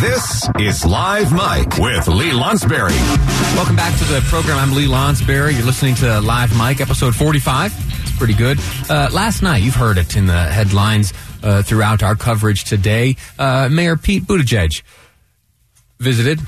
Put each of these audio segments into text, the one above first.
This is Live Mic with Lee Lonsberry. Welcome back to the program. I'm Lee Lonsberry. You're listening to Live Mic, episode 45. It's pretty good. Uh, last night, you've heard it in the headlines uh, throughout our coverage today. Uh, Mayor Pete Buttigieg visited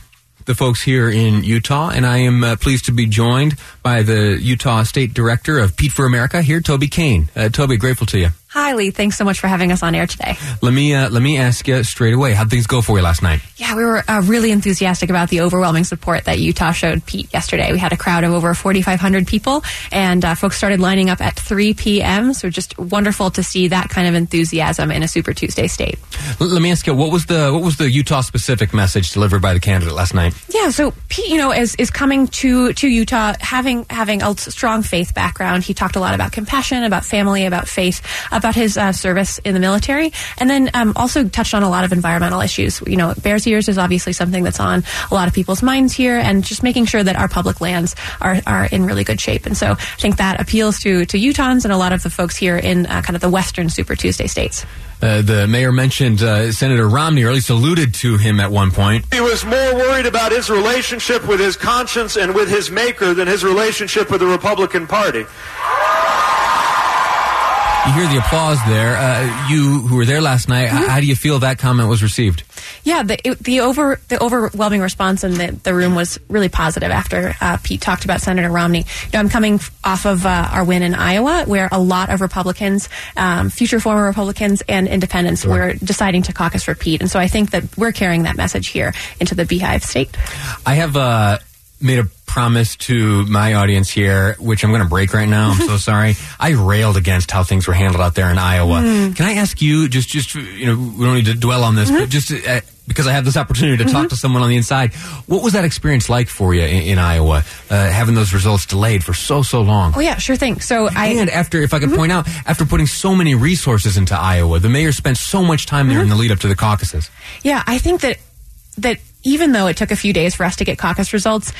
the folks here in Utah, and I am uh, pleased to be joined by the Utah State Director of Pete for America here, Toby Kane. Uh, Toby, grateful to you. Hi, Lee. Thanks so much for having us on air today. Let me uh, let me ask you straight away. How'd things go for you last night? Yeah, we were uh, really enthusiastic about the overwhelming support that Utah showed Pete yesterday. We had a crowd of over 4,500 people, and uh, folks started lining up at 3 p.m. So just wonderful to see that kind of enthusiasm in a Super Tuesday state. L- let me ask you, what was the what was the Utah specific message delivered by the candidate last night? Yeah, so Pete, you know, is is coming to to Utah having having a strong faith background. He talked a lot about compassion, about family, about faith, about his uh, service in the military, and then um, also touched on a lot of environmental issues. You know, Bears Ears is obviously something that's on a lot of people's minds here, and just making sure that our public lands are are in really good shape. And so I think that appeals to to Utahns and a lot of the folks here in uh, kind of the Western Super Tuesday states. Uh, the mayor mentioned uh, Senator Romney, or at least alluded to him at one point. He was more worried about his relationship with his conscience and with his maker than his relationship with the Republican Party. You hear the applause there. Uh, you who were there last night, Mm-hmm. how do you feel that comment was received? Yeah, the it, the over the overwhelming response in the, the room was really positive after uh, Pete talked about Senator Romney. You know, I'm coming off of uh, our win in Iowa, where a lot of Republicans, um, future former Republicans, and independents were deciding to caucus for Pete, and so I think that we're carrying that message here into the Beehive state. I have uh, made a promise to my audience here, which I'm going to break right now. I'm so sorry. I railed against how things were handled out there in Iowa. Hmm. Can I ask you, just, just you know, we don't need to dwell on this, Mm-hmm. but just uh, because I have this opportunity to talk to someone on the inside, what was that experience like for you in, in Iowa, uh, having those results delayed for so so long? Oh yeah, sure thing. So I Mm-hmm. and after, if I could point out, after putting so many resources into Iowa, the mayor spent so much time there in Mm-hmm. the lead up to the caucuses. Yeah, I think that that even though it took a few days for us to get caucus results,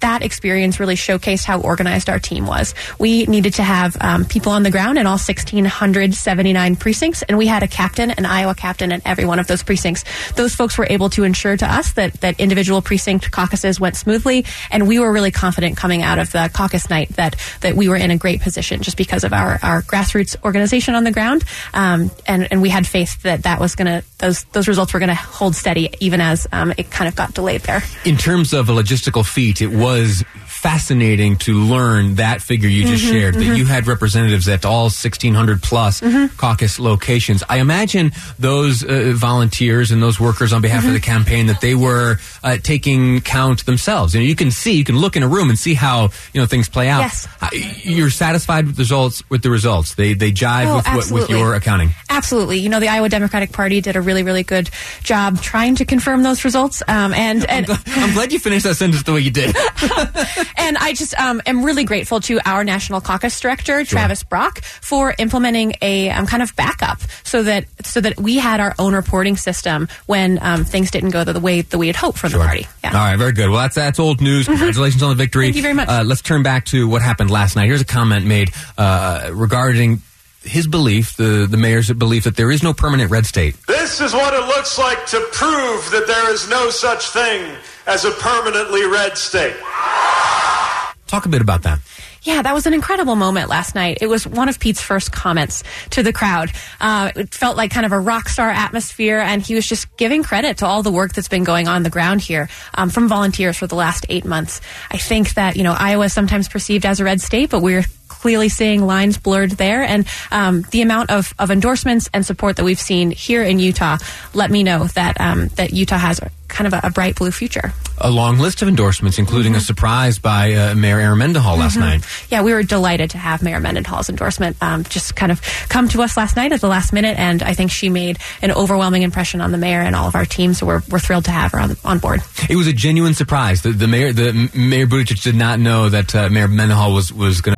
that experience really showcased how organized our team was. We needed to have um, people on the ground in all 1,679 precincts, and we had a captain, an Iowa captain, in every one of those precincts. Those folks were able to ensure to us that that individual precinct caucuses went smoothly, and we were really confident coming out of the caucus night that that we were in a great position just because of our our grassroots organization on the ground, um, and and we had faith that that was going to those those results were going to hold steady even as um, it kind of got delayed there. In terms of a logistical feat, it was was fascinating to learn that figure you just Mhm, shared that mhm. you had representatives at all 1600 plus Mm-hmm. caucus locations i imagine those uh, volunteers and those workers on behalf of Mm-hmm. the campaign that they were uh, taking count themselves you know you can see you can look in a room and see how you know things play out Yes. Uh, you're satisfied with the results with the results they they jive Oh, with what, with your accounting Absolutely. You know, the Iowa Democratic Party did a really, really good job trying to confirm those results. Um, and, and i'm glad you finished that sentence the way you did and I just um, am really grateful to our national caucus director, Travis Brock, for implementing a um, kind of backup so that so that we had our own reporting system when um, things didn't go the, the way that we had hoped from the party. Yeah. All right, very good. Well, that's that's old news. Congratulations on the victory. Thank you very much. Uh, let's turn back to what happened last night. Here's a comment made uh, regarding his belief, the the mayor's belief that there is no permanent red state. This is what it looks like to prove that there is no such thing as a permanently red state. Talk a bit about that. Yeah, that was an incredible moment last night. It was one of Pete's first comments to the crowd. Uh, it felt like kind of a rock star atmosphere, and he was just giving credit to all the work that's been going on the ground here um, from volunteers for the last eight months. I think that you know Iowa is sometimes perceived as a red state, but we're clearly seeing lines blurred there, and um, the amount of, of endorsements and support that we've seen here in Utah let me know that um, that Utah has kind of a, a bright blue future. A long list of endorsements, including a surprise by uh, Mayor Erin Mendenhall last night. Yeah, we were delighted to have Mayor Mendenhall's endorsement um, just kind of come to us last night at the last minute, and I think she made an overwhelming impression on the mayor and all of our team. So we're, we're thrilled to have her on, on board. It was a genuine surprise. The, the mayor, the Mayor Buttigieg, did not know that uh, Mayor Mendenhall was was going to.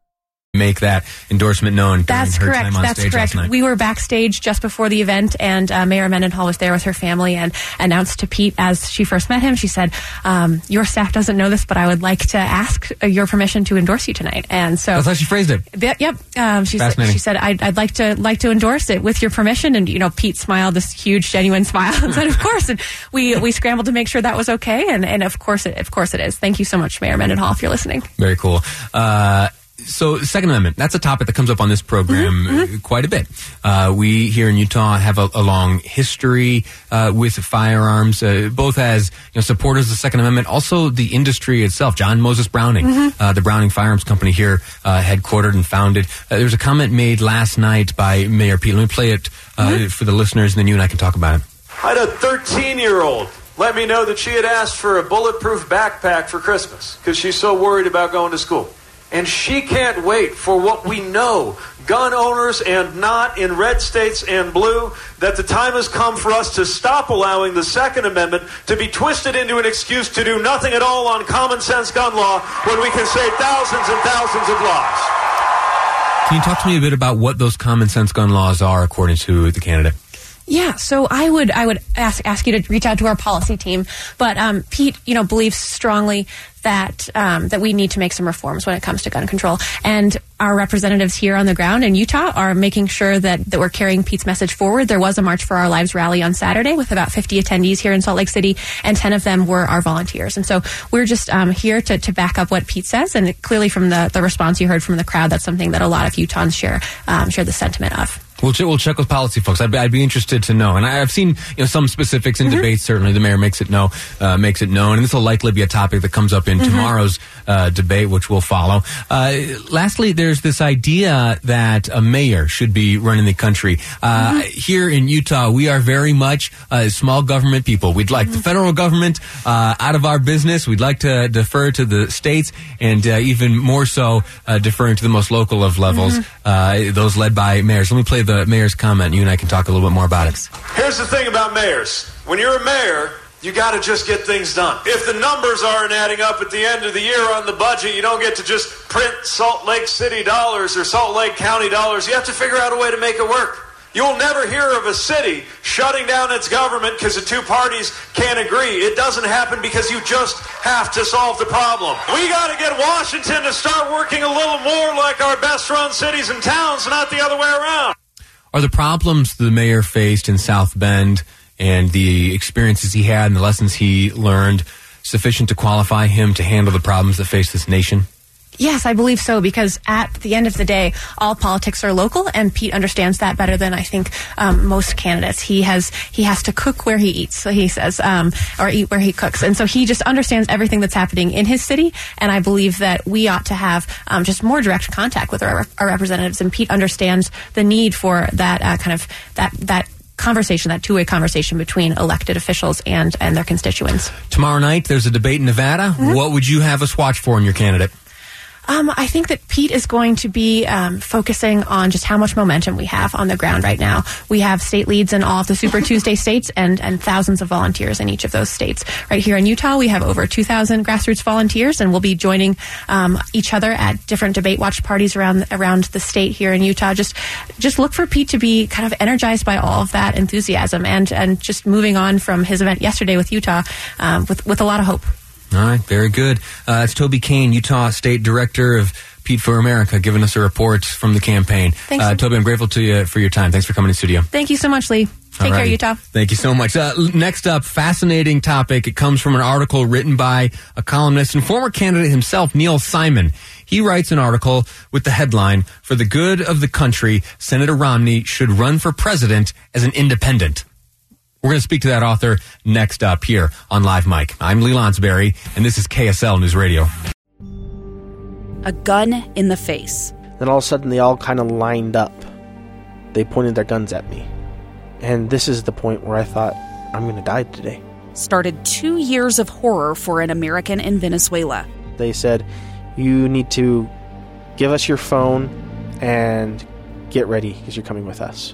Make that endorsement known. That's her correct. Time on That's stage correct. Last night. We were backstage just before the event, and uh, Mayor Mendenhall was there with her family and announced to Pete as she first met him. She said, um, "Your staff doesn't know this, but I would like to ask uh, your permission to endorse you tonight." And so, That's how she phrased it. Yep. yep. Um, she said, she said I'd, I'd like to like to endorse it with your permission. And you know, Pete smiled this huge, genuine smile and said, "Of course." And we we scrambled to make sure that was okay. And and of course it of course it is. Thank you so much, Mayor Mendenhall, if you're listening. Very cool. Uh, so, Second Amendment, that's a topic that comes up on this program Mm-hmm, uh, quite a bit. Uh, we here in Utah have a, a long history uh, with firearms, uh, both as you know, supporters of the Second Amendment, also the industry itself. John Moses Browning, Mm-hmm. uh, the Browning Firearms Company here, uh, headquartered and founded. Uh, there was a comment made last night by Mayor Pete. Let me play it uh, Mm-hmm. for the listeners, and then you and I can talk about it. I had a 13 year old let me know that she had asked for a bulletproof backpack for Christmas because she's so worried about going to school. And she can't wait for what we know, gun owners and not in red states and blue, that the time has come for us to stop allowing the Second Amendment to be twisted into an excuse to do nothing at all on common sense gun law when we can save thousands and thousands of lives. Can you talk to me a bit about what those common sense gun laws are, according to the candidate? Yeah, so I would I would ask ask you to reach out to our policy team, but um, Pete, you know, believes strongly that um, that we need to make some reforms when it comes to gun control, and our representatives here on the ground in Utah are making sure that that we're carrying Pete's message forward. There was a March for Our Lives rally on Saturday with about 50 attendees here in Salt Lake City, and 10 of them were our volunteers, and so we're just um, here to to back up what Pete says, and clearly from the the response you heard from the crowd, that's something that a lot of Utahns share um, share the sentiment of. We'll, ch- we'll check with policy folks. I'd be, I'd be interested to know. And I, I've seen you know some specifics in debates. Certainly, the mayor makes it know uh, makes it known, and this will likely be a topic that comes up in tomorrow's uh, debate, which we'll follow. Uh, lastly, there's this idea that a mayor should be running the country. Uh, Here in Utah, we are very much uh, small government people. We'd like the federal government uh, out of our business. We'd like to defer to the states, and uh, even more so, uh, deferring to the most local of levels, uh, those led by mayors. Let me play the mayor's comment. You and I can talk a little bit more about it. Here's the thing about mayors. When you're a mayor, you got to just get things done. If the numbers aren't adding up at the end of the year on the budget, you don't get to just print Salt Lake City dollars or Salt Lake County dollars. You have to figure out a way to make it work. You'll never hear of a city shutting down its government because the two parties can't agree. It doesn't happen because you just have to solve the problem. We got to get Washington to start working a little more like our best run cities and towns, not the other way around. Are the problems the mayor faced in South Bend and the experiences he had and the lessons he learned sufficient to qualify him to handle the problems that face this nation? Yes, I believe so because at the end of the day, all politics are local, and Pete understands that better than I think um, most candidates. He has he has to cook where he eats, so he says, um, or eat where he cooks, and so he just understands everything that's happening in his city. And I believe that we ought to have um, just more direct contact with our, our representatives, and Pete understands the need for that uh, kind of that that conversation, that two way conversation between elected officials and and their constituents. Tomorrow night, there's a debate in Nevada. What would you have us watch for in your candidate? Um, I think that Pete is going to be um, focusing on just how much momentum we have on the ground right now. We have state leads in all of the Super Tuesday states and, and thousands of volunteers in each of those states. Right here in Utah, we have over 2,000 grassroots volunteers, and we'll be joining um, each other at different debate watch parties around around the state here in Utah. Just just look for Pete to be kind of energized by all of that enthusiasm and and just moving on from his event yesterday with Utah um, with with a lot of hope. All right, very good. Uh, it's Toby Kane, Utah State Director of Pete for America, giving us a report from the campaign. Thanks. Uh, Toby, I'm grateful to you for your time. Thanks for coming in studio. Thank you so much, Lee. Take care, Utah. Thank you so much. Uh, next up, fascinating topic. It comes from an article written by a columnist and former candidate himself, Neil Simon. He writes an article with the headline, For the Good of the Country, Senator Romney should run for president as an independent. We're going to speak to that author next up here on Live Mic. I'm Lee Lonsberry, and this is KSL News Radio. A gun in the face. Then all of a sudden, they all kind of lined up. They pointed their guns at me. And this is the point where I thought, I'm going to die today. Started two years of horror for an American in Venezuela. They said, You need to give us your phone and get ready because you're coming with us.